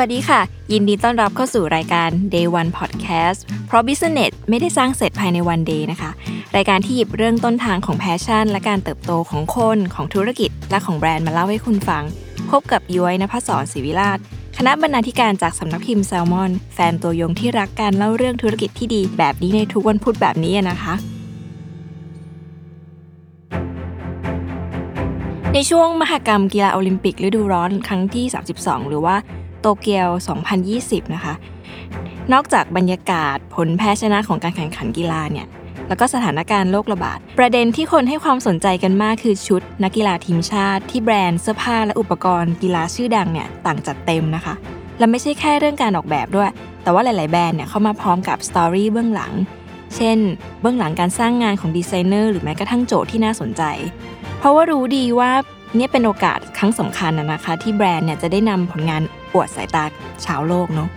วัสดีค่ะ ยินดีต้อนรับเข้าสู่รายการ Day One Podcast เพราะ Business ไม่ได้สร้างเสร็จภายในวันเดย์นะคะ รายการที่หยิบเรื่องต้นทางของ passion และการเติบโตของคนของธุรกิจ และของแบรนด์มาเล่าให้คุณฟัง พบกับย้อยนภศรศิวิราชคณะบรรณาธิการจากสำนักพิมพ์แซลมอน แฟนตัวยงที่รักการเล่าเรื่องธุรกิจที่ดี แบบนี้ในทุกวันพุธแบบนี้นะคะในช่วงมหกรรมกีฬาโอลิมปิกฤดูร้อนครั้งที่ 32 หรือว่า โตเกียว 2020 นะคะ นอกจากบรรยากาศผลแพ้ชนะของการแข่งขันกีฬาเนี่ย แล้วก็สถานการณ์โรคระบาด ประเด็นที่คนให้ความสนใจกันมากคือชุด นักกีฬาทีมชาติ ที่แบรนด์เสื้อผ้าและอุปกรณ์กีฬาชื่อดังเนี่ยต่างจัดเต็มนะคะ และไม่ใช่แค่เรื่องการออกแบบด้วย แต่ว่าหลาย ๆ แบรนด์เนี่ยเข้ามาพร้อมกับ story เบื้องหลัง เช่น เบื้องหลังการสร้างงานของดีไซเนอร์หรือแม้กระทั่งโจทย์ที่น่าสนใจ เพราะว่ารู้ดีว่าเนี่ยเป็นโอกาสครั้งสำคัญนะนะคะ ที่แบรนด์เนี่ยจะได้นำผลงานอวดสายตาชาวโลกเนาะ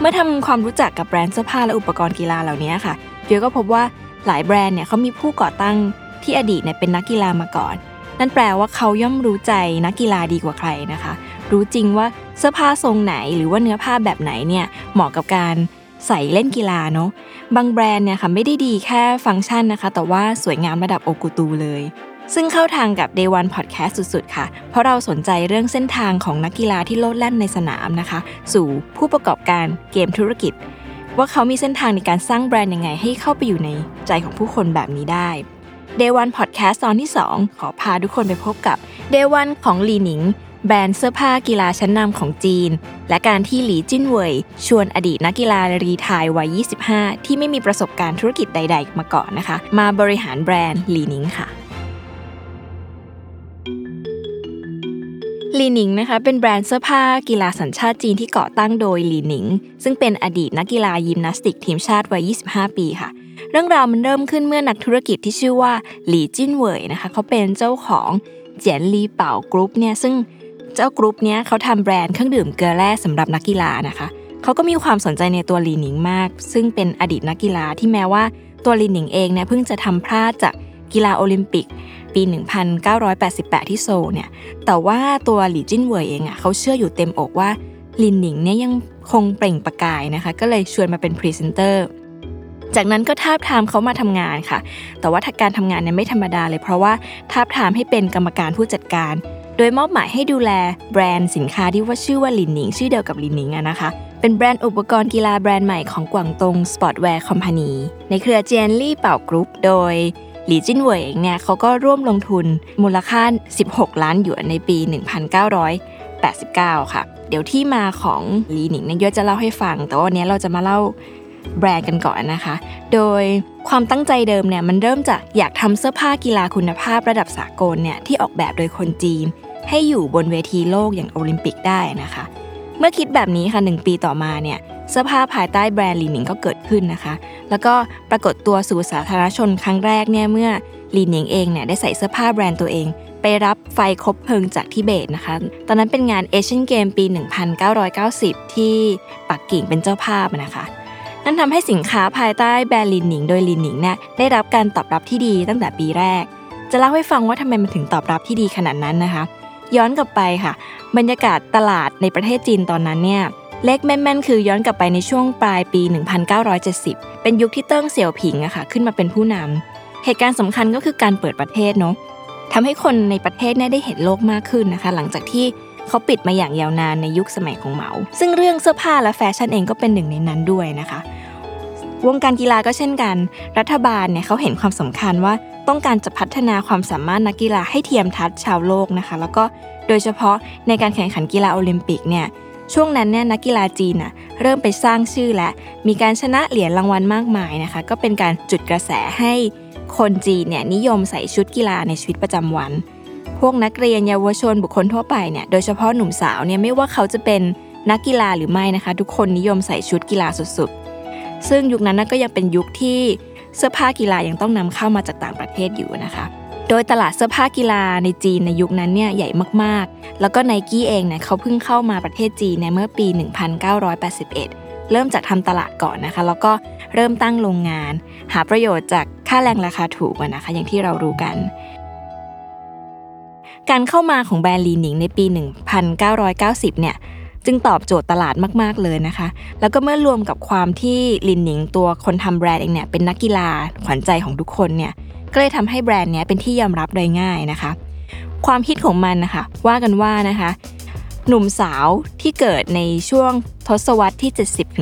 เมื่อทำความรู้จักกับแบรนด์เสื้อผ้าและอุปกรณ์กีฬาเหล่านี้ค่ะเดียก็พบว่าหลายแบรนด์เนี่ยเขามีผู้ก่อตั้งที่อดีตเนี่ยเป็นนักกีฬามาก่อน นั่นแปลว่าเขาย่อมรู้ใจนักกีฬาดีกว่าใครนะคะ รู้จริงว่าเสื้อผ้าทรงไหนหรือว่าเนื้อผ้าแบบไหนเนี่ยเหมาะกับการใส่เล่นกีฬาเนาะบางแบรนด์เนี่ยค่ะไม่ได้ดีแค่ฟังก์ชันนะคะ แต่ว่าสวยงามระดับโอกุตูเลย ซึ่งเข้าทางกับ Day One Podcast สุดๆ ค่ะ เพราะเราสนใจเรื่องเส้นทางของนักกีฬาที่โลดแล่นในสนามนะคะ สู่ผู้ประกอบการเกมธุรกิจ ว่าเขามีเส้นทางในการสร้างแบรนด์ยังไงให้เข้าไปอยู่ในใจของผู้คนแบบนี้ได้ Day One Podcast ตอนที่ 2 ขอพาทุกคนไปพบกับ Day One ของลีหนิงแบรนด์เสื้อผ้ากีฬาชั้นนำของจีน และการที่หลีจิ้นเว่ยชวนอดีตนักกีฬา retire วัย 25 ที่ไม่มีประสบการณ์ธุรกิจใด ๆ มาก่อนนะคะ มาบริหารแบรนด์หลีหนิงค่ะ ลีหนิงนะคะเป็นแบรนด์เสื้อผ้ากีฬาสัญชาติจีนที่ก่อตั้งโดยลีหนิง ซึ่งเป็นอดีตนักกีฬายิมนาสติกทีมชาติวัย 25 ปีค่ะ เรื่องราวมันเริ่มขึ้นเมื่อนักธุรกิจที่ชื่อว่าหลีจิ้นเหวยนะคะเขาเป็นเจ้าของเจียนลีเป่ากรุ๊ปเนี่ยซึ่งเจ้ากรุ๊ปเนี้ยเขาทำแบรนด์เครื่องดื่มเกลือแร่สำหรับนักกีฬานะคะเขาก็มีความสนใจในตัวลีหนิงมาก ซึ่งเป็นอดีตนักกีฬาที่แม้ว่าตัวลีหนิงเองเนี่ยเพิ่งจะทำพลาดจากกีฬาโอลิมปิก ปี 1988 ที่โซลเนี่ย แต่ว่าตัวหลี่จิ้นเว่ยเองอะเขาเชื่ออยู่เต็มอกว่าลินหนิงเนี่ยยังคงเปล่งประกายนะคะ ก็เลยชวนมาเป็นพรีเซนเตอร์ จากนั้นก็ทาบทามเขามาทำงานค่ะ แต่ว่าการทำงานเนี่ยไม่ธรรมดาเลย เพราะว่าทาบทามให้เป็นกรรมการผู้จัดการ โดยมอบหมายให้ดูแลแบรนด์สินค้าที่ว่าชื่อว่าลินหนิง ชื่อเดียวกับลินหนิงอะนะคะ เป็นแบรนด์อุปกรณ์กีฬาแบรนด์ใหม่ของกวางตง Sportswear Companyในเครือเจียนลี่เป่ากรุ๊ปโดย หลีจิ้นเหวยเองเนี่ยเขาก็ร่วมลงทุนมูลค่า 16 ล้านหยวนในปี 1989 ค่ะ เดี๋ยวที่มาของหลีหนิงเนี่ยยศจะเล่าให้ฟัง แต่ว่าวันนี้เราจะมาเล่าแบรนด์กันก่อนนะคะ โดยความตั้งใจเดิมเนี่ยมันเริ่มจากอยากทำเสื้อผ้ากีฬาคุณภาพระดับสากลเนี่ยที่ออกแบบโดยคนจีน ให้อยู่บนเวทีโลกอย่างโอลิมปิกได้นะคะ เมื่อคิดแบบนี้ค่ะหนึ่งปีต่อมาเนี่ยเสื้อผ้าภายใต้แบรนด์ลีหนิงก็เกิดขึ้นนะคะ แล้วก็ปรากฏตัวสู่สาธารณชนครั้งแรกเนี่ยเมื่อลีหนิงเองเนี่ยได้ใส่เสื้อผ้าแบรนด์ตัวเอง ไปรับไฟคบเพลิงจากทิเบตนะคะ ตอนนั้นเป็นงานเอเชียนเกมปี 1990 ที่ปักกิ่งเป็นเจ้าภาพนะคะนั่นทำให้สินค้าภายใต้แบรนด์ลีหนิงโดยลีหนิงเนี่ยได้รับการตอบรับที่ดีตั้งแต่ปีแรก จะเล่าให้ฟังว่าทำไมมันถึงตอบรับที่ดีขนาดนั้นนะคะ ย้อนกลับไปค่ะ บรรยากาศตลาดในประเทศจีนตอนนั้นเนี่ยเลขแม่นๆ คือย้อนกลับไปในช่วงปลายปี 1970 เป็นยุคที่เติ้งเสี่ยวผิงอะค่ะขึ้นมาเป็นผู้นำเหตุการณ์สำคัญก็คือการเปิดประเทศเนาะทำให้คนในประเทศเนี่ยได้เห็นโลกมากขึ้นนะคะ หลังจากที่เขาปิดมาอย่างยาวนานในยุคสมัยของเหมา ซึ่งเรื่องเสื้อผ้าและแฟชั่นเองก็เป็นหนึ่งในนั้นด้วยนะคะ วงการกีฬาก็เช่นกัน รัฐบาลเนี่ยเขาเห็นความสำคัญว่า ต้องการจะพัฒนาความสามารถนักกีฬาให้เทียมทัดชาวโลกนะคะ แล้วก็โดยเฉพาะในการแข่งขันกีฬาโอลิมปิกเนี่ยช่วงนั้นเนี่ยนักกีฬาจีนอะเริ่มไปสร้างชื่อและ มีการชนะเหรียญรางวัลมากมายนะคะ ก็เป็นการจุดกระแสให้คนจีนเนี่ยนิยมใส่ชุดกีฬาในชีวิตประจำวัน พวกนักเรียนเยาวชนบุคคลทั่วไปเนี่ยโดยเฉพาะหนุ่มสาวเนี่ยไม่ว่าเขาจะเป็นนักกีฬาหรือไม่นะคะ ทุกคนนิยมใส่ชุดกีฬาสุดๆ ซึ่งยุคนั้นก็ยังเป็นยุคที่ เสื้อผ้ากีฬายังต้องนำเข้ามาจากต่างประเทศอยู่นะคะ โดยตลาดเสื้อผ้ากีฬาในจีนในยุคนั้นเนี่ยใหญ่มากๆ แล้วก็ไนกี้เองเนี่ยเขาเพิ่งเข้ามาประเทศจีนในเมื่อปี 1981 เริ่มจากทำตลาดก่อนนะคะ แล้วก็เริ่มตั้งโรงงาน หาประโยชน์จากค่าแรงราคาถูกนะคะ อย่างที่เรารู้กันการเข้ามาของแบรนด์ลีนิงในปี 1990 เนี่ย จึงตอบโจทย์ตลาดมาก ๆ เลยนะคะ แล้วก็เมื่อรวมกับความที่ลินหนิงตัวคนทำแบรนด์เองเนี่ยเป็นนักกีฬาขวัญใจของทุกคนเนี่ยก็เลยทำให้แบรนด์เนี้ยเป็นที่ยอมรับโดยง่ายนะคะ ความฮิตของมันนะคะ ว่ากันว่านะคะ หนุ่มสาวที่เกิดในช่วงทศวรรษที่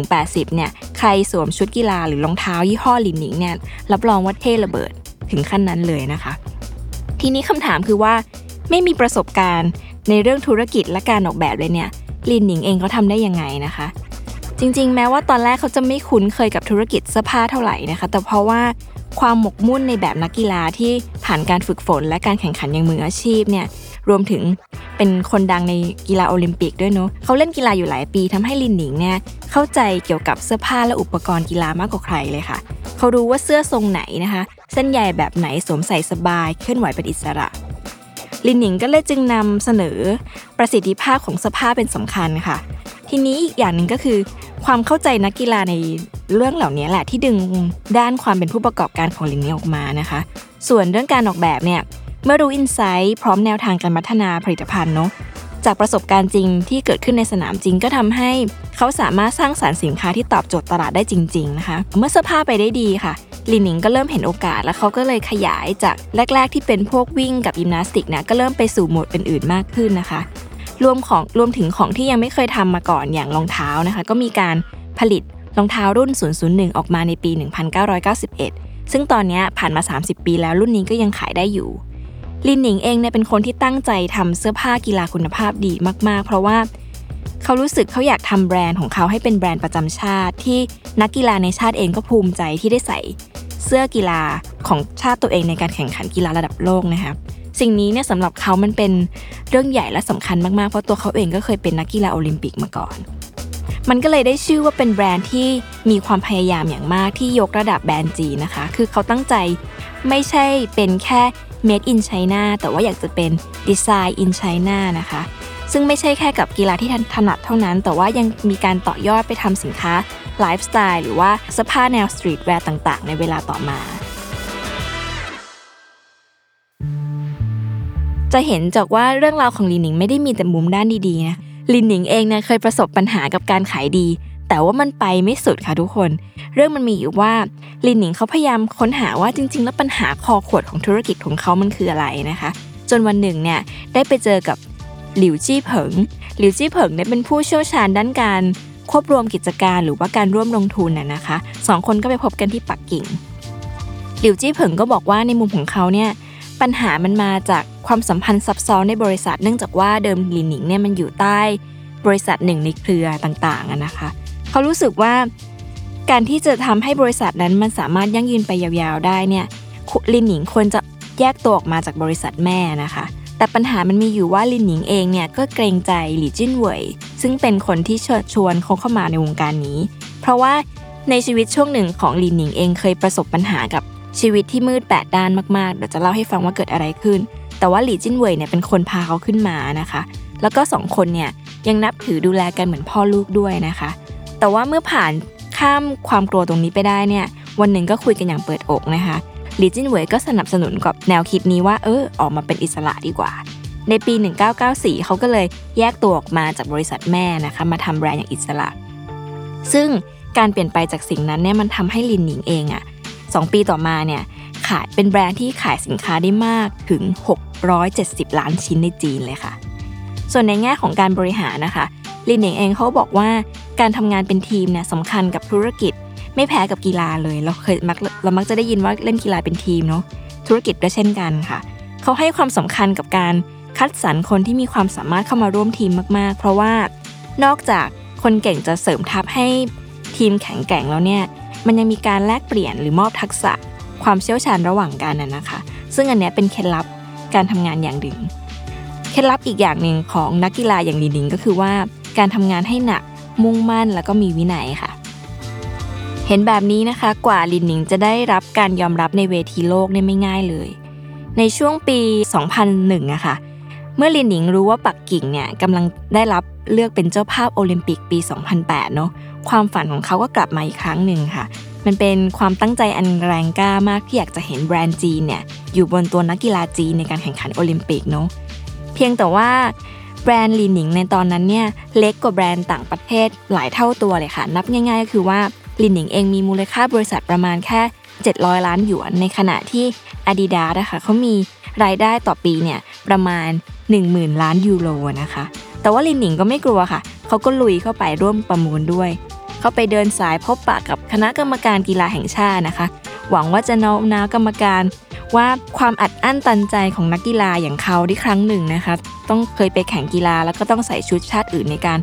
70-80เนี่ยใครสวมชุดกีฬาหรือรองเท้ายี่ห้อลินหนิงเนี่ยรับรองว่าเท่ระเบิดถึงขั้นนั้นเลยนะคะ ทีนี้คำถามคือว่าไม่มีประสบการณ์ในเรื่องธุรกิจและการออกแบบเลยเนี่ย ลินหนิงเองเขาทำได้ยังไงนะคะ จริงๆ แม้ว่าตอนแรกเขาจะไม่คุ้นเคยกับธุรกิจเสื้อผ้าเท่าไหร่นะคะ แต่เพราะว่าความหมกมุ่นในแบบนักกีฬาที่ผ่านการฝึกฝนและการแข่งขันอย่างมืออาชีพเนี่ยรวมถึงเป็นคนดังในกีฬาโอลิมปิกด้วยเนาะเขาเล่นกีฬาอยู่หลายปีทำให้ลินหนิงเนี่ยเข้าใจเกี่ยวกับเสื้อผ้าและอุปกรณ์กีฬามากกว่าใครเลยค่ะ เขารู้ว่าเสื้อทรงไหนนะคะ เส้นใยแบบไหนสวมใส่สบายเคลื่อนไหวเป็นอิสระ ลินหนิงก็เลยจึงนำเสนอประสิทธิภาพของเสื้อผ้าเป็นสำคัญค่ะ ทีนี้อีกอย่างหนึ่งก็คือ ความเข้าใจนักกีฬาในเรื่องเหล่านี้แหละที่ดึงด้านความเป็นผู้ประกอบการของลินนี้ออกมานะคะ ส่วนเรื่องการออกแบบเนี่ยเมื่อรู้อินไซต์พร้อมแนวทางการพัฒนาผลิตภัณฑ์เนาะ จากประสบการณ์จริงที่เกิดขึ้นในสนามจริงก็ทำให้เขาสามารถสร้างสารรค์สินค้าที่ตอบโจทย์ตลาดได้จริง ๆ นะคะ เมื่อเสื้อผ้าไปได้ดีค่ะลินหนิงก็เริ่มเห็นโอกาสแล้วเขาก็เลยขยายจากแรก ๆ ที่เป็นพวกวิ่งกับยิมนาสติกนี่ยก็เริ่มไปสู่โหมดอื่นๆมากขึ้นนะคะ รวมของรวมถึงของที่ยังไม่เคยทำมาก่อนอย่างรองเท้านะคะ ก็มีการผลิตรองเท้ารุ่น 001 ออกมาในปี 1991 ซึ่งตอนนี้ผ่านมา 30 ปีแล้วรุ่นนี้ก็ยังขายได้อยู่ ลินหนิงเองเนี่ยเป็นคนที่ตั้งใจทำเสื้อผ้ากีฬาคุณภาพดีมาก ๆ เพราะว่าเขารู้สึกเขาอยากทำแบรนด์ของเขาให้เป็นแบรนด์ประจำชาติ ที่นักกีฬาในชาติเองก็ภูมิใจที่ได้ใส่เสื้อกีฬาของชาติตัวเองในการแข่งขันกีฬาระดับโลกนะคะสิ่งนี้เนี่ยสำหรับเขามันเป็นเรื่องใหญ่และสำคัญมากๆเพราะตัวเขาเองก็เคยเป็นนักกีฬาโอลิมปิกมาก่อน มันก็เลยได้ชื่อว่าเป็นแบรนด์ที่มีความพยายามอย่างมากที่ยกระดับแบรนด์จีนะคะ คือเขาตั้งใจไม่ใช่เป็นแค่ made in China แต่ว่าอยากจะเป็น design in China นะคะ ซึ่งไม่ใช่แค่กับกีฬาที่ถนัดเท่านั้น แต่ว่ายังมีการต่อยอดไปทำสินค้าไลฟ์สไตล์หรือว่าเสื้อผ้าแนว streetwear ต่างๆ ในเวลาต่อมา จะเห็นจากว่าเรื่องราวของลินหนิงไม่ได้มีแต่มุมด้านดีๆนะลินหนิงเองเนี่ยเคยประสบปัญหากับการขายดี แต่ว่ามันไปไม่สุดค่ะทุกคน เรื่องมันมีอยู่ว่าลินหนิงเขาพยายามค้นหาว่าจริง ๆ แล้วปัญหาคอขวดของธุรกิจของเขามันคืออะไรนะคะ จนวันหนึ่งเนี่ยได้ไปเจอกับหลิวจี้เผิง หลิวจี้เผิงเนี่ยเป็นผู้เชี่ยวชาญด้านการควบรวมกิจการหรือว่าการร่วมลงทุนน่ะนะคะสองคนก็ไปพบกันที่ปักกิ่ง หลิวจี้เผิงก็บอกว่าในมุมของเขาเนี่ยปัญหามันมาจากความสัมพันธ์ซับซ้อนในบริษัท เนื่องจากว่าเดิมลินหนิงเนี่ยมันอยู่ใต้บริษัทหนึ่งในเครือต่างๆนะคะ เขารู้สึกว่าการที่จะทำให้บริษัทนั้นมันสามารถยั่งยืนไปยาวๆได้เนี่ยลินหนิงควรจะแยกตัวออกมาจากบริษัทแม่นะคะ แต่ปัญหามันมีอยู่ว่าลินหนิงเองเนี่ยก็เกรงใจหลี่จิ้นเหวยซึ่งเป็นคนที่เชิญชวนเขาเข้ามาในวงการนี้ เพราะว่าในชีวิตช่วงหนึ่งของลินหนิงเองเคยประสบปัญหากับชีวิตที่มืดแปดด้านมากๆ เดี๋ยวจะเล่าให้ฟังว่าเกิดอะไรขึ้น แต่ว่าหลี่จิ้นเหวยเนี่ยเป็นคนพาเขาขึ้นมานะคะ แล้วก็สองคนเนี่ยยังนับถือดูแลกันเหมือนพ่อลูกด้วยนะคะ แต่ว่าเมื่อผ่านข้ามความกลัวตรงนี้ไปได้เนี่ย วันหนึ่งก็คุยกันอย่างเปิดอกนะคะหลีจินเหวยก็สนับสนุนกับแนวคิดนี้ว่าเออออกมาเป็นอิสระดีกว่า ในปี 1994 เขาก็เลยแยกตัวออกมาจากบริษัทแม่นะคะมาทำแบรนด์อย่างอิสระ ซึ่งการเปลี่ยนไปจากสิ่งนั้นเนี่ยมันทำให้ลินหนิงเองอะ่ะสองปีต่อมาเนี่ยขายเป็นแบรนด์ที่ขายสินค้าได้มากถึง 670 ล้านชิ้นในจีนเลยค่ะ ส่วนในแง่ของการบริหารนะคะลินหนิงเองเขาบอกว่า การทำงานเป็นทีมเนี่ยสำคัญกับธุรกิจ ไม่แพ้กับกีฬาเลย เราเคยมักเรามักจะได้ยินว่าเล่นกีฬาเป็นทีมเนาะธุรกิจก็เช่นกันค่ะ เขาให้ความสำคัญกับการคัดสรรคนที่มีความสามารถเข้ามาร่วมทีมมาก ๆ เพราะว่านอกจากคนเก่งจะเสริมทัพให้ทีมแข็งแกร่งแล้วเนี่ยมันยังมีการแลกเปลี่ยนหรือมอบทักษะความเชี่ยวชาญระหว่างกันน่ะนะคะ ซึ่งอันนี้เป็นเคล็ดลับการทำงานอย่างหนึ่ง เคล็ดลับอีกอย่างหนึ่งของนักกีฬาอย่างลินดิงก็คือว่าการทำงานให้หนัก มุ่งมั่นแล้วก็มีวินัยค่ะ เห็นแบบนี้นะคะ กว่าลินหนิงจะได้รับการยอมรับในเวทีโลกเนี่ยไม่ง่ายเลย ในช่วงปี 2001อะค่ะ เมื่อลินหนิงรู้ว่าปักกิ่งเนี่ยกำลังได้รับเลือกเป็นเจ้าภาพโอลิมปิกปี 2008 เนาะความฝันของเขาก็กลับมาอีกครั้งหนึ่งค่ะ มันเป็นความตั้งใจอันแรงกล้ามากที่อยากจะเห็นแบรนด์จีนเนี่ยอยู่บนตัวนักกีฬาจีนในการแข่งขันโอลิมปิกเนาะเพียงแต่ว่า แบรนด์ลีหนิงในตอนนั้นเนี่ยเล็กกว่าแบรนด์ต่างประเทศหลายเท่าตัวเลยค่ะ นับง่ายๆ ก็คือว่าลีหนิงเองมีมูลค่าบริษัทประมาณแค่ 700 ล้านหยวน ในขณะที่ Adidas นะคะเขามีรายได้ต่อปีเนี่ยประมาณ 10,000 ล้านยูโรนะคะ แต่ว่าลินหนิงก็ไม่กลัวค่ะ เขาก็ลุยเข้าไปร่วมประมูลด้วย เขาไปเดินสายพบปะกับคณะกรรมการกีฬาแห่งชาตินะคะ หวังว่าจะโน้มน้าวกรรมการ ว่าความอัดอั้นตันใจของนักกีฬาอย่างเขาที่ครั้งหนึ่งนะคะ ต้องเคยไปแข่งกีฬาแล้วก็ต้องใส่ชุดชาติอื่นในการ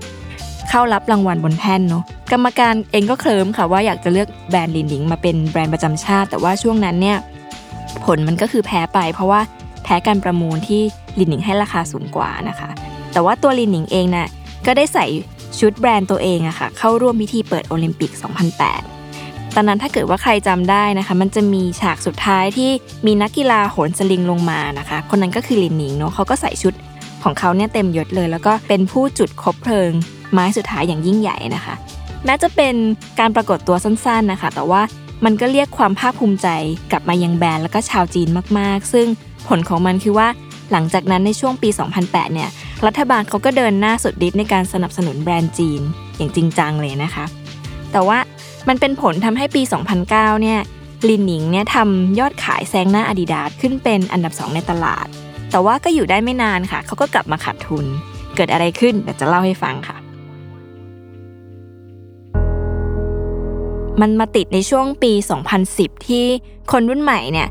เข้ารับรางวัลบนแท่นเนาะกรรมการเองก็เคลิมค่ะว่าอยากจะเลือกแบรนด์ลินหนิงมาเป็นแบรนด์ประจำชาติ แต่ว่าช่วงนั้นเนี่ยผลมันก็คือแพ้ไป เพราะว่าแพ้การประมูลที่ลินหนิงให้ราคาสูงกว่านะคะ แต่ว่าตัวลินหนิงเองนะ่ะก็ได้ใส่ชุดแบรนด์ตัวเองอะค่ะเข้าร่วมพิธีเปิดโอลิมปิก 2008 ตอนนั้นถ้าเกิดว่าใครจำได้นะคะ มันจะมีฉากสุดท้ายที่มีนักกีฬาโหนสลิงลงมานะคะ คนนั้นก็คือลินหนิงเนาะเขาก็ใส่ชุดของเขาเนี่ยเต็มยศเลย แล้วก็เป็นผู้จุดคบเพลิง ไม้สุดท้ายอย่างยิ่งใหญ่นะคะแม้จะเป็นการปรากฏตัวสั้นๆนะคะ แต่ว่ามันก็เรียกความภาคภูมิใจกลับมายังแบรนด์แล้วก็ชาวจีนมากๆ ซึ่งผลของมันคือว่าหลังจากนั้นในช่วงปี 2008 เนี่ย รัฐบาลเขาก็เดินหน้าสุดฤทธิ์ในการสนับสนุนแบรนด์จีนอย่างจริงจังเลยนะคะ แต่ว่า มันเป็นผลทำให้ปี 2009 เนี่ยลินหนิงเนี่ยทำยอดขายแซงหน้าอาดิดาสขึ้นเป็นอันดับ 2 ในตลาด แต่ว่าก็อยู่ได้ไม่นานค่ะ เขาก็กลับมาขาดทุน เกิดอะไรขึ้นเดี๋ยวจะเล่าให้ฟังค่ะ มันมาติดในช่วงปี 2010 ที่คนรุ่นใหม่เนี่ย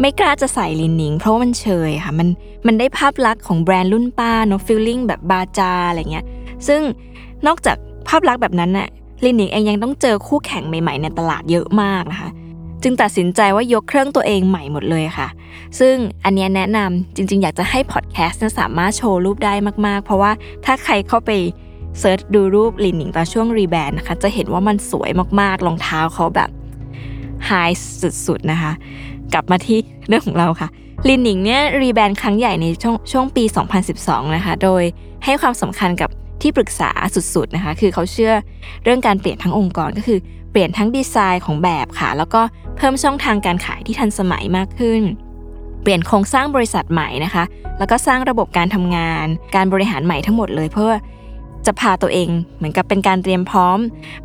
ไม่กล้าจะใส่ลินหนิง เพราะมันเชยค่ะ มันมันได้ภาพลักษณ์ของแบรนด์รุ่นป้าเนาะฟีลลิ่งแบบบาจาอะไรเงี้ย ซึ่งนอกจากภาพลักษณ์แบบนั้นน่ะ ลินหนิงเองยังต้องเจอคู่แข่งใหม่ๆ ในตลาดเยอะมากนะคะ จึงตัดสินใจว่ายกเครื่องตัวเองใหม่หมดเลยค่ะ ซึ่งอันนี้แนะนำจริง ๆ อยากจะให้พอดแคสต์สามารถโชว์รูปได้มากๆ เพราะว่าถ้าใครเข้าไป search ดูรูปลินหนิงตอนช่วง rebrand นะคะ จะเห็นว่ามันสวยมากๆรองเท้าเขาแบบไฮสุดๆนะคะ กลับมาที่เรื่องของเราค่ะลินหนิงเนี่ย rebrand ครั้งใหญ่ในช่วงช่วงปี 2012 นะคะ โดยให้ความสำคัญกับ ที่ปรึกษาสุดๆนะคะ คือเขาเชื่อเรื่องการเปลี่ยนทั้งองค์กรก็คือ เปลี่ยนทั้งดีไซน์ของแบบค่ะ แล้วก็เพิ่มช่องทางการขายที่ทันสมัยมากขึ้น เปลี่ยนโครงสร้างบริษัทใหม่นะคะ แล้วก็สร้างระบบการทำงาน การบริหารใหม่ทั้งหมดเลยเพื่อจะพาตัวเองเหมือนกับเป็นการเตรียมพร้อม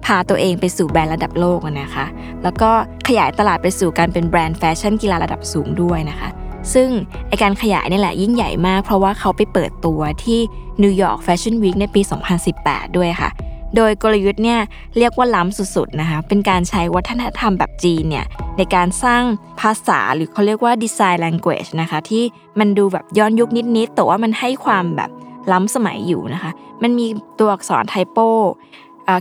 พาตัวเองไปสู่แบรนด์ระดับโลกนะคะ แล้วก็ขยายตลาดไปสู่การเป็นแบรนด์แฟชั่นกีฬาระดับสูงด้วยนะคะ ซึ่งไอการขยายนี่แหละยิ่งใหญ่มาก เพราะว่าเขาไปเปิดตัวที่ New York Fashion Week ในปี 2018 ด้วยค่ะ โดยกลยุทธ์เนี่ยเรียกว่าล้ำสุดๆนะคะ เป็นการใช้วัฒนธรรมแบบจีนเนี่ยในการสร้างภาษาหรือเขาเรียกว่าดีไซน์ language นะคะ ที่มันดูแบบย้อนยุคนิดๆ แต่ว่ามันให้ความแบบล้ำสมัยอยู่นะคะ มันมีตัวอักษร typo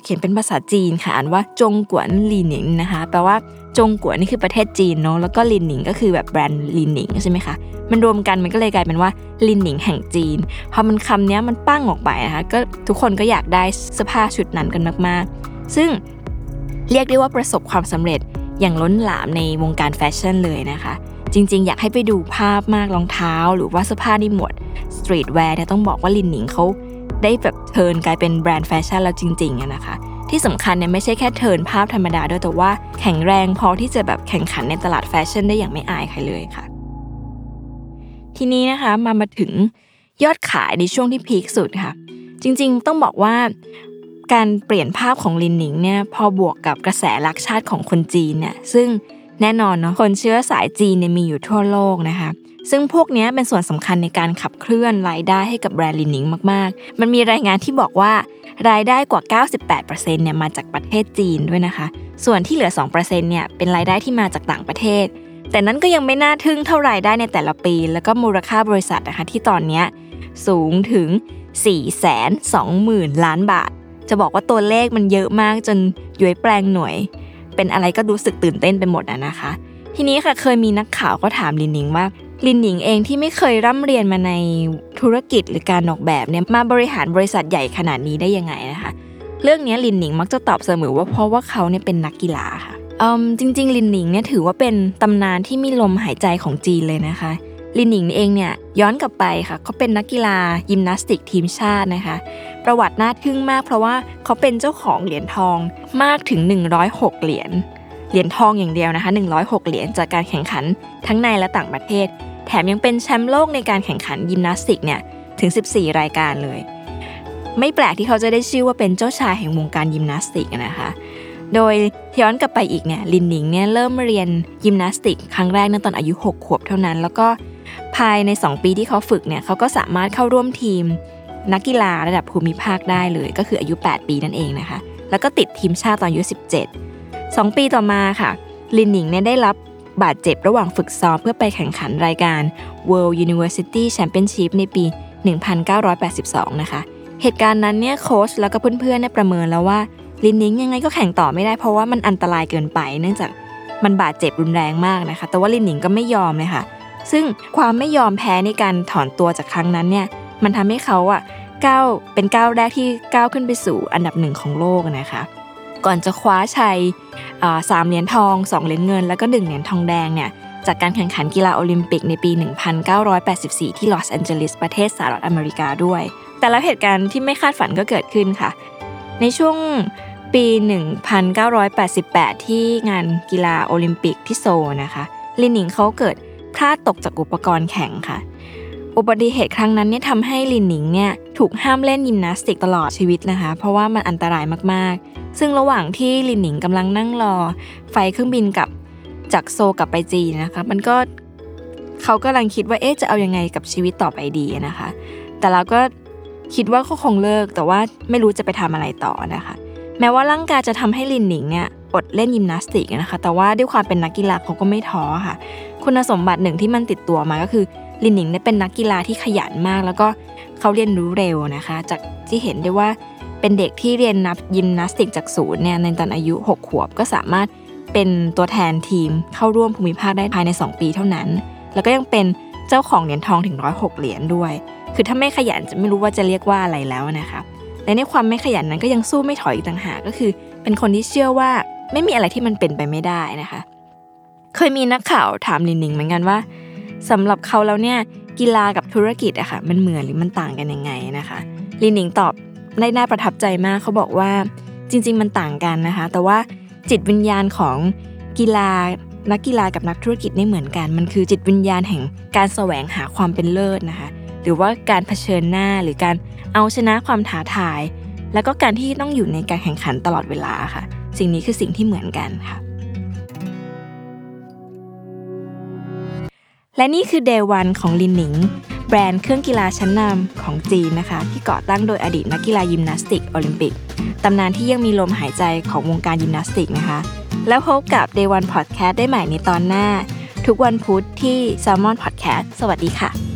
เขียนเป็นภาษาจีนค่ะอ่านว่าจงกั๋วลีหนิงนะคะแปลว่าจงกั๋วนี่คือประเทศจีนเนาะแล้วก็ลินหนิงก็คือแบบแบรนด์ลินหนิงใช่ไหมคะมันรวมกันมันก็เลยกลายเป็นว่าลินหนิงแห่งจีนพอมันคำนี้มันปังออกไปนะคะก็ทุกคนก็อยากได้เสื้อผ้าชุดนั้นกันมากๆ ซึ่งเรียกได้ว่าประสบความสำเร็จอย่างล้นหลามในวงการแฟชั่นเลยนะคะ จริง ๆ อยากให้ไปดูภาพมากรองเท้า หรือว่าเสื้อผ้าในหมวด streetwear เนี่ยต้องบอกว่าลินหนิงเขา ได้แบบ turn กลายเป็นแบรนด์แฟชั่นแล้วจริงๆนะคะ ที่สำคัญเนี่ยไม่ใช่แค่เทิร์นภาพธรรมดาด้วยแต่ว่าแข็งแรงพอที่จะแบบแข่งขันในตลาดแฟชั่นได้อย่างไม่อายใครเลยค่ะ ทีนี้นะคะมามาถึงยอดขายในช่วงที่พีคสุดค่ะ จริงๆต้องบอกว่าการเปลี่ยนภาพของลินหนิงเนี่ยพอบวกกับกระแสรักชาติของคนจีนเนี่ยซึ่งแน่นอนเนาะคนเชื้อสายจีนเนี่ยมีอยู่ทั่วโลกนะคะ ซึ่งพวกนี้เป็นส่วนสำคัญในการขับเคลื่อนรายได้ให้กับแบรนด์ลินิงมาก ๆ มันมีรายงานที่บอกว่ารายได้กว่า 98%เนี่ยมาจากประเทศจีนด้วยนะคะ ส่วนที่เหลือ 2%เนี่ยเป็นรายได้ที่มาจากต่างประเทศ แต่นั้นก็ยังไม่น่าทึ่งเท่ารายได้ในแต่ละปี แล้วก็มูลค่าบริษัทนะคะที่ตอนนี้สูงถึง 420,000 ล้านบาท จะบอกว่าตัวเลขมันเยอะมากจนย้วยแปลงหน่วย เป็นอะไรก็รู้สึกตื่นเต้นไปหมดอะนะคะ ทีนี้ค่ะเคยมีนักข่าวก็ถามลินหนิงว่า ลินหนิงเองที่ไม่เคยร่ำเรียนมาในธุรกิจหรือการออกแบบเนี่ยมาบริหารบริษัทใหญ่ขนาดนี้ได้ยังไงนะคะ เรื่องนี้ลินหนิงมักจะตอบเสมอว่าเพราะว่าเขาเนี่ยเป็นนักกีฬาค่ะอืมจริง ๆ ลินหนิงเนี่ยถือว่าเป็นตำนานที่มีลมหายใจของจีนเลยนะคะลินหนิงเองเนี่ยย้อนกลับไปค่ะเขาเป็นนักกีฬายิมนาสติกทีมชาตินะคะ ประวัติน่าทึ่งมากเพราะว่าเขาเป็นเจ้าของเหรียญทองมากถึง 106 เหรียญเหรียญทองอย่างเดียวนะคะ 106 เหรียญจากการแข่งขันทั้งในและต่างประเทศ แถมยังเป็นแชมป์โลกในการแข่งขันยิมนาสติกเนี่ยถึง 14 รายการเลย ไม่แปลกที่เขาจะได้ชื่อว่าเป็นเจ้าชายแห่งวงการยิมนาสติกนะคะ โดยย้อนกลับไปอีกเนี่ยลินหนิงเนี่ยเริ่มเรียนยิมนาสติก ครั้งแรกในตอนอายุ 6 ขวบเท่านั้น แล้วก็ภายใน 2 ปีที่เขาฝึกเนี่ยเขาก็สามารถเข้าร่วมทีม นักกีฬาระดับภูมิภาคได้เลย ก็คืออายุ 8 ปีนั่นเองนะคะ แล้วก็ติดทีมชาติตอนอายุ 17 2 ปีต่อมาค่ะลินหนิงเนี่ยได้รับ บาดเจ็บระหว่างฝึกซ้อมเพื่อไปแข่งขันรายการ World University Championship ในปี 1982 นะคะ เหตุการณ์นั้นเนี่ยโค้ชแล้วก็เพื่อนๆเนี่ยประเมินแล้วว่าลินนิงยังไงก็แข่งต่อไม่ได้เพราะว่ามันอันตรายเกินไป เนื่องจากมันบาดเจ็บรุนแรงมากนะคะ แต่ว่าลินนิงก็ไม่ยอมเลยค่ะ ซึ่งความไม่ยอมแพ้ในการถอนตัวจากครั้งนั้นเนี่ยมันทำให้เขาอะก้าวเป็นก้าวแรกที่ก้าวขึ้นไปสู่อันดับหนึ่งของโลกนะคะ ก่อนจะคว้าชัยสามเหรียญทอง 2 เหรียญเงิน แล้วก็ 1 เหรียญทองแดงเนี่ยจากการแข่งขันกีฬาโอลิมปิกในปี 1984 ที่ลอสแอนเจลิสประเทศสหรัฐอเมริกาด้วย แต่แล้วเหตุการณ์ที่ไม่คาดฝันก็เกิดขึ้นค่ะ ในช่วงปี 1988 ที่งานกีฬาโอลิมปิกที่โซลนะคะลินหนิงเขาเกิดพลาดตกจากอุปกรณ์แข่งค่ะ อุบัติเหตุครั้งนั้นเนี่ยทำให้ลินหนิงเนี่ยถูกห้ามเล่นยิมนาสติกตลอดชีวิตนะคะ เพราะว่ามันอันตรายมากๆ ซึ่งระหว่างที่ลินหนิงกำลังนั่งรอ ไฟเครื่องบินกับจากโซกลับไปจีนนะคะ มันก็เขากำลังคิดว่าเอ๊ะจะเอายังไงกับชีวิตต่อไปดีนะคะ แต่เราก็คิดว่าเขาคงเลิกแต่ว่าไม่รู้จะไปทำอะไรต่อนะคะ แม้ว่าร่างกายจะทำให้ลินหนิงเนี่ยอดเล่นยิมนาสติกนะคะ แต่ว่าด้วยความเป็นนักกีฬาเขาก็ไม่ท้อค่ะ คุณสมบัติหนึ่งที่มันติดตัวมาก็คือ ลินหนิงเนี่ยเป็นนักกีฬาที่ขยันมาก แล้วก็เขาเรียนรู้เร็วนะคะ จากที่เห็นได้ว่าเป็นเด็กที่เรียนนับยิมนาสติกจากศูนย์เนี่ยในตอนอายุ 6 ขวบก็สามารถเป็นตัวแทนทีมเข้าร่วมภูมิภาคได้ภายใน 2 ปีเท่านั้น แล้วก็ยังเป็นเจ้าของเหรียญทองถึง106เหรียญด้วย คือถ้าไม่ขยันจะไม่รู้ว่าจะเรียกว่าอะไรแล้วนะคะและในความไม่ขยันนั้นก็ยังสู้ไม่ถอยอีกต่างหากก็คือ เป็นคนที่เชื่อว่าไม่มีอะไรที่มันเป็นไปไม่ได้นะคะ เคยมีนักข่าวถามลินหนิงเหมือนกันว่า สำหรับเขาแล้วเนี่ยกีฬากับธุรกิจอะค่ะมันเหมือนหรือมันต่างกันยังไงนะคะลินหนิงตอบได้น่าประทับใจมากเขาบอกว่าจริง ๆ มันต่างกันนะคะ แต่ว่าจิตวิญญาณของกีฬานักกีฬากับนักธุรกิจไม่เหมือนกัน มันคือจิตวิญญาณแห่งการแสวงหาความเป็นเลิศนะคะ หรือว่าการเผชิญหน้าหรือการเอาชนะความท้าทาย แล้วก็การที่ต้องอยู่ในการแข่งขันตลอดเวลาค่ะ สิ่งนี้คือสิ่งที่เหมือนกันค่ะ และนี่คือ Day วันของลินหนิง แบรนด์เครื่องกีฬาชั้นนำของจีนนะคะ ที่ก่อตั้งโดยอดีตนักกีฬายิมนาสติกโอลิมปิกตำนานที่ยังมีลมหายใจของวงการยิมนาสติกนะคะ แล้วพบกับ Day One Podcast ได้ใหม่ในตอนหน้า ทุกวันพุธที่ Salmon Podcast สวัสดีค่ะ